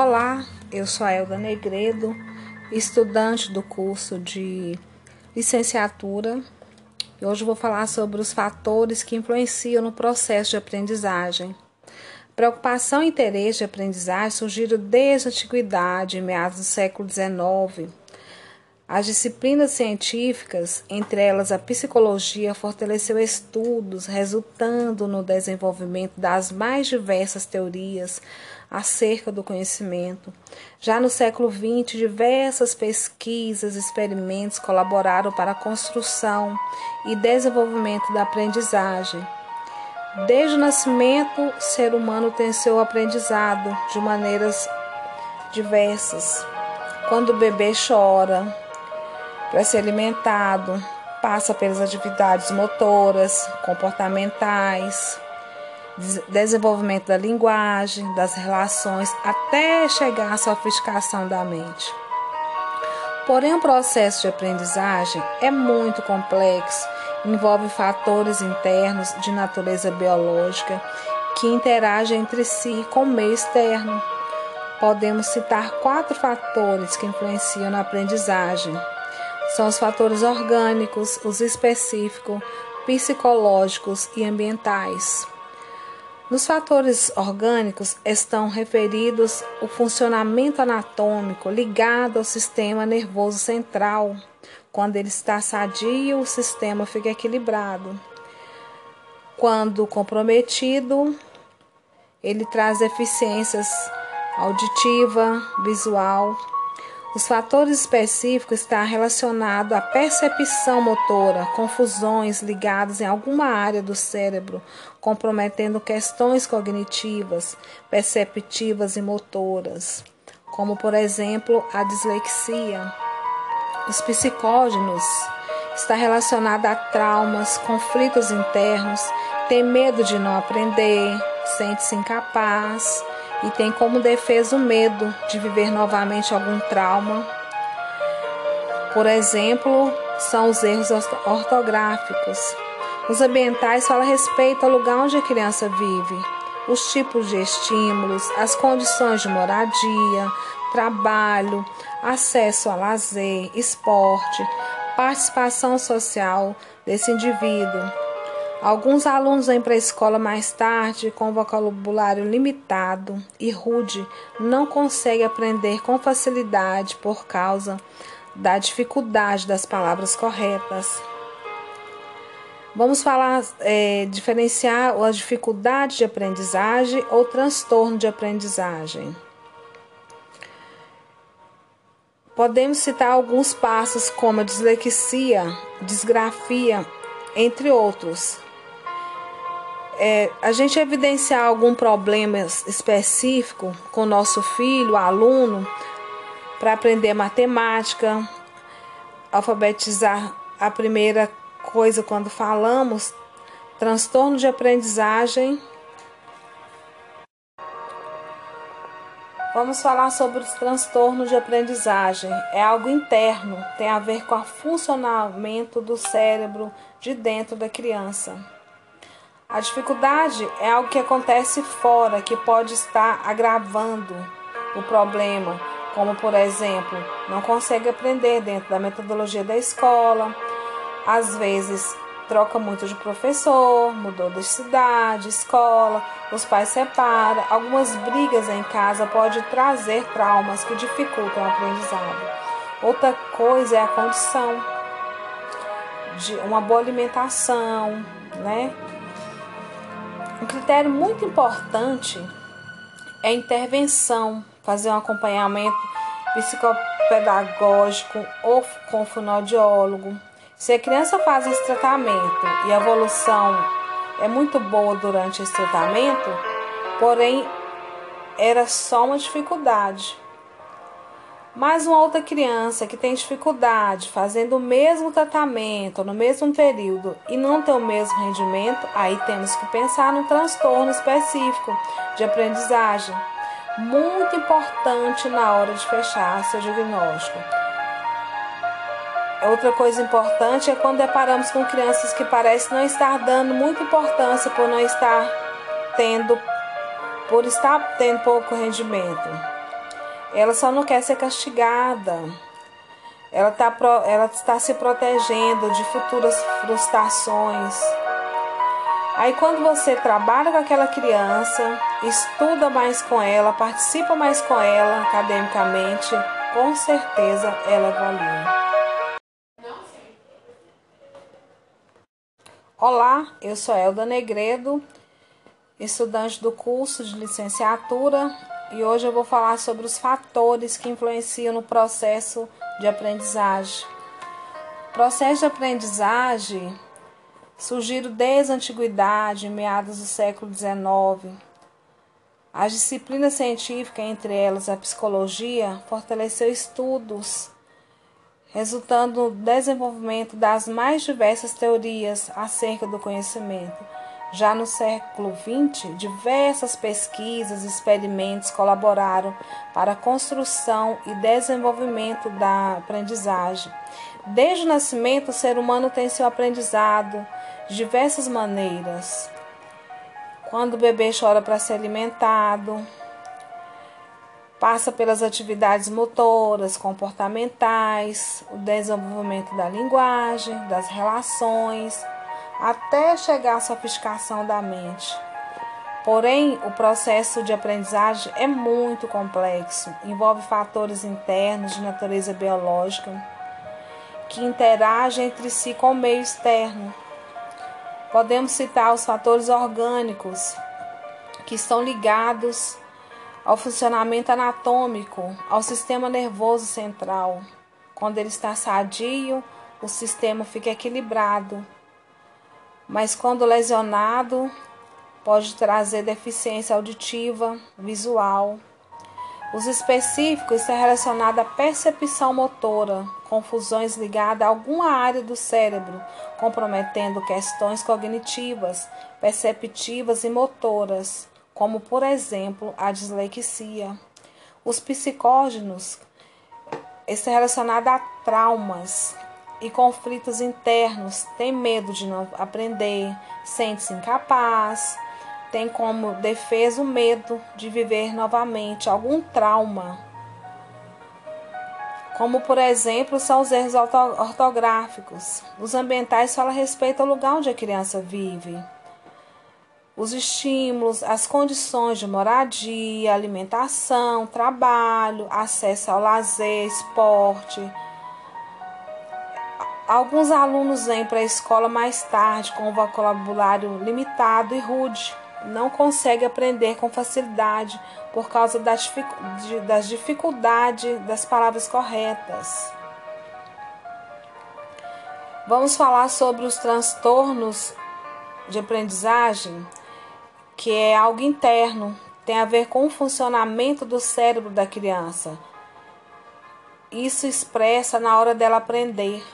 Olá, eu sou a Elda Negredo, estudante do curso de licenciatura. E hoje vou falar sobre os fatores que influenciam no processo de aprendizagem. Preocupação e interesse de aprendizagem surgiram desde a antiguidade, em meados do século XIX. As disciplinas científicas, entre elas a psicologia, fortaleceu estudos, resultando no desenvolvimento das mais diversas teorias acerca do conhecimento. Já no século XX, diversas pesquisas e experimentos colaboraram para a construção e desenvolvimento da aprendizagem. Desde o nascimento, o ser humano tem seu aprendizado de maneiras diversas. Quando o bebê chora para ser alimentado, passa pelas atividades motoras, comportamentais, desenvolvimento da linguagem, das relações, até chegar à sofisticação da mente. Porém, o processo de aprendizagem é muito complexo, envolve fatores internos de natureza biológica que interagem entre si com o meio externo. Podemos citar quatro fatores que influenciam na aprendizagem. São os fatores orgânicos, os específicos, psicológicos e ambientais. Nos fatores orgânicos estão referidos o funcionamento anatômico ligado ao sistema nervoso central. Quando ele está sadio, o sistema fica equilibrado. Quando comprometido, ele traz deficiências auditiva, visual, os fatores específicos estão relacionados à percepção motora, confusões ligadas em alguma área do cérebro, comprometendo questões cognitivas, perceptivas e motoras, como por exemplo a dislexia. Os psicógenos está relacionado a traumas, conflitos internos, tem medo de não aprender, sente-se incapaz e tem como defesa o medo de viver novamente algum trauma. Por exemplo, são os erros ortográficos. Os ambientais falam a respeito ao lugar onde a criança vive, os tipos de estímulos, as condições de moradia, trabalho, acesso a lazer, esporte, participação social desse indivíduo Alguns alunos vêm para a escola mais tarde com vocabulário limitado e rude, não conseguem aprender com facilidade por causa da dificuldade das palavras corretas. Vamos falar, é, diferenciar a dificuldade de aprendizagem ou transtorno de aprendizagem. Podemos citar alguns passos como a dislexia, disgrafia, entre outros é, a gente evidenciar algum problema específico com nosso filho, aluno, para aprender matemática, alfabetizar a primeira coisa quando falamos, transtorno de aprendizagem. Vamos falar sobre os transtornos de aprendizagem. É algo interno, tem a ver com o funcionamento do cérebro de dentro da criança. A dificuldade é algo que acontece fora, que pode estar agravando o problema, como por exemplo, não consegue aprender dentro da metodologia da escola, às vezes troca muito de professor, mudou de cidade, escola, os pais separam, algumas brigas em casa pode trazer traumas que dificultam o aprendizado. Outra coisa é a condição de uma boa alimentação, né? Um critério muito importante é a intervenção, fazer um acompanhamento psicopedagógico ou com fonoaudiólogo. Se a criança faz esse tratamento e a evolução é muito boa durante esse tratamento, porém era só uma dificuldade. Mas uma outra criança que tem dificuldade fazendo o mesmo tratamento no mesmo período e não tem o mesmo rendimento, aí temos que pensar no transtorno específico de aprendizagem. Muito importante na hora de fechar seu diagnóstico. Outra coisa importante é quando deparamos com crianças que parecem não estar dando muita importância por não estar tendo, por estar tendo pouco rendimento. Ela só não quer ser castigada. Ela, tá, ela está se protegendo de futuras frustrações. Aí, quando você trabalha com aquela criança, estuda mais com ela, participa mais com ela academicamente, com certeza ela evolui. Olá, eu sou Elda Negredo, estudante do curso de licenciatura, e hoje eu vou falar sobre os fatores que influenciam no processo de aprendizagem. O processo de aprendizagem surgiram desde a antiguidade, meados do século XIX. As disciplinas científicas, entre elas a psicologia, fortaleceu estudos, resultando no desenvolvimento das mais diversas teorias acerca do conhecimento. Já no século XX, diversas pesquisas e experimentos colaboraram para a construção e desenvolvimento da aprendizagem. Desde o nascimento, o ser humano tem seu aprendizado de diversas maneiras. Quando o bebê chora para ser alimentado, passa pelas atividades motoras, comportamentais, o desenvolvimento da linguagem, das relações até chegar à sofisticação da mente. Porém, o processo de aprendizagem é muito complexo, envolve fatores internos de natureza biológica que interagem entre si com o meio externo. Podemos citar os fatores orgânicos que estão ligados ao funcionamento anatômico, ao sistema nervoso central. Quando ele está sadio, o sistema fica equilibrado mas quando lesionado, pode trazer deficiência auditiva, visual. Os específicos estão relacionados à percepção motora, confusões ligadas a alguma área do cérebro, comprometendo questões cognitivas, perceptivas e motoras, como por exemplo a dislexia. Os psicógenos estão relacionados a traumas, e conflitos internos, tem medo de não aprender, sente-se incapaz, tem como defesa o medo de viver novamente algum trauma. Como, por exemplo, são os erros ortográficos. Os ambientais falam a respeito ao lugar onde a criança vive. Os estímulos, as condições de moradia, alimentação, trabalho, acesso ao lazer, esporte, Alguns alunos vêm para a escola mais tarde com um vocabulário limitado e rude, não conseguem aprender com facilidade por causa das dificuldades das palavras corretas. Vamos falar sobre os transtornos de aprendizagem, que é algo interno, tem a ver com o funcionamento do cérebro da criança. Isso expressa na hora dela aprender.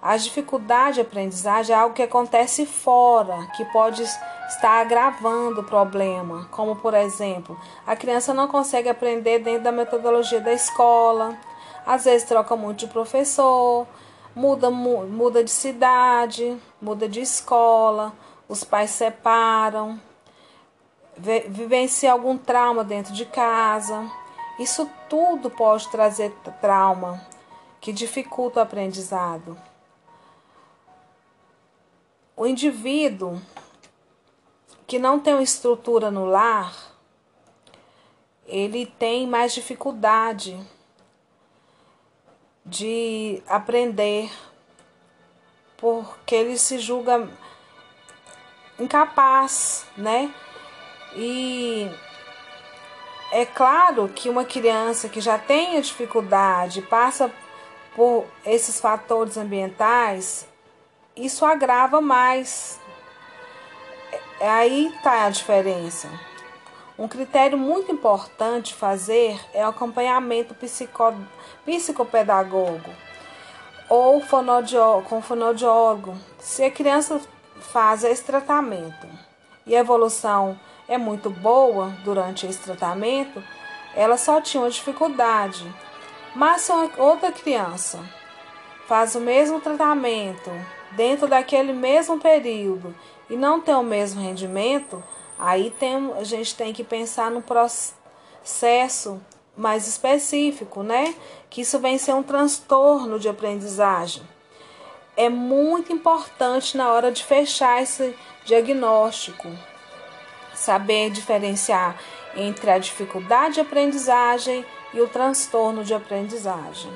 A dificuldade de aprendizagem é algo que acontece fora, que pode estar agravando o problema, como por exemplo, a criança não consegue aprender dentro da metodologia da escola, às vezes troca muito de professor, muda, muda de cidade, muda de escola, os pais separam, vivencia algum trauma dentro de casa. Isso tudo pode trazer trauma que dificulta o aprendizado. O indivíduo que não tem uma estrutura no lar, ele tem mais dificuldade de aprender, porque ele se julga incapaz, né? E é claro que uma criança que já tem a dificuldade, passa por esses fatores ambientais, isso agrava mais. Aí está a diferença. Um critério muito importante fazer é o acompanhamento psico, psicopedagogo ou com fonoaudiólogo. Se a criança faz esse tratamento e a evolução é muito boa durante esse tratamento, ela só tinha uma dificuldade. Mas se outra criança faz o mesmo tratamento dentro daquele mesmo período e não tem o mesmo rendimento, aí tem, a gente tem que pensar no processo mais específico, né? Que isso vem ser um transtorno de aprendizagem. É muito importante na hora de fechar esse diagnóstico saber diferenciar entre a dificuldade de aprendizagem e o transtorno de aprendizagem.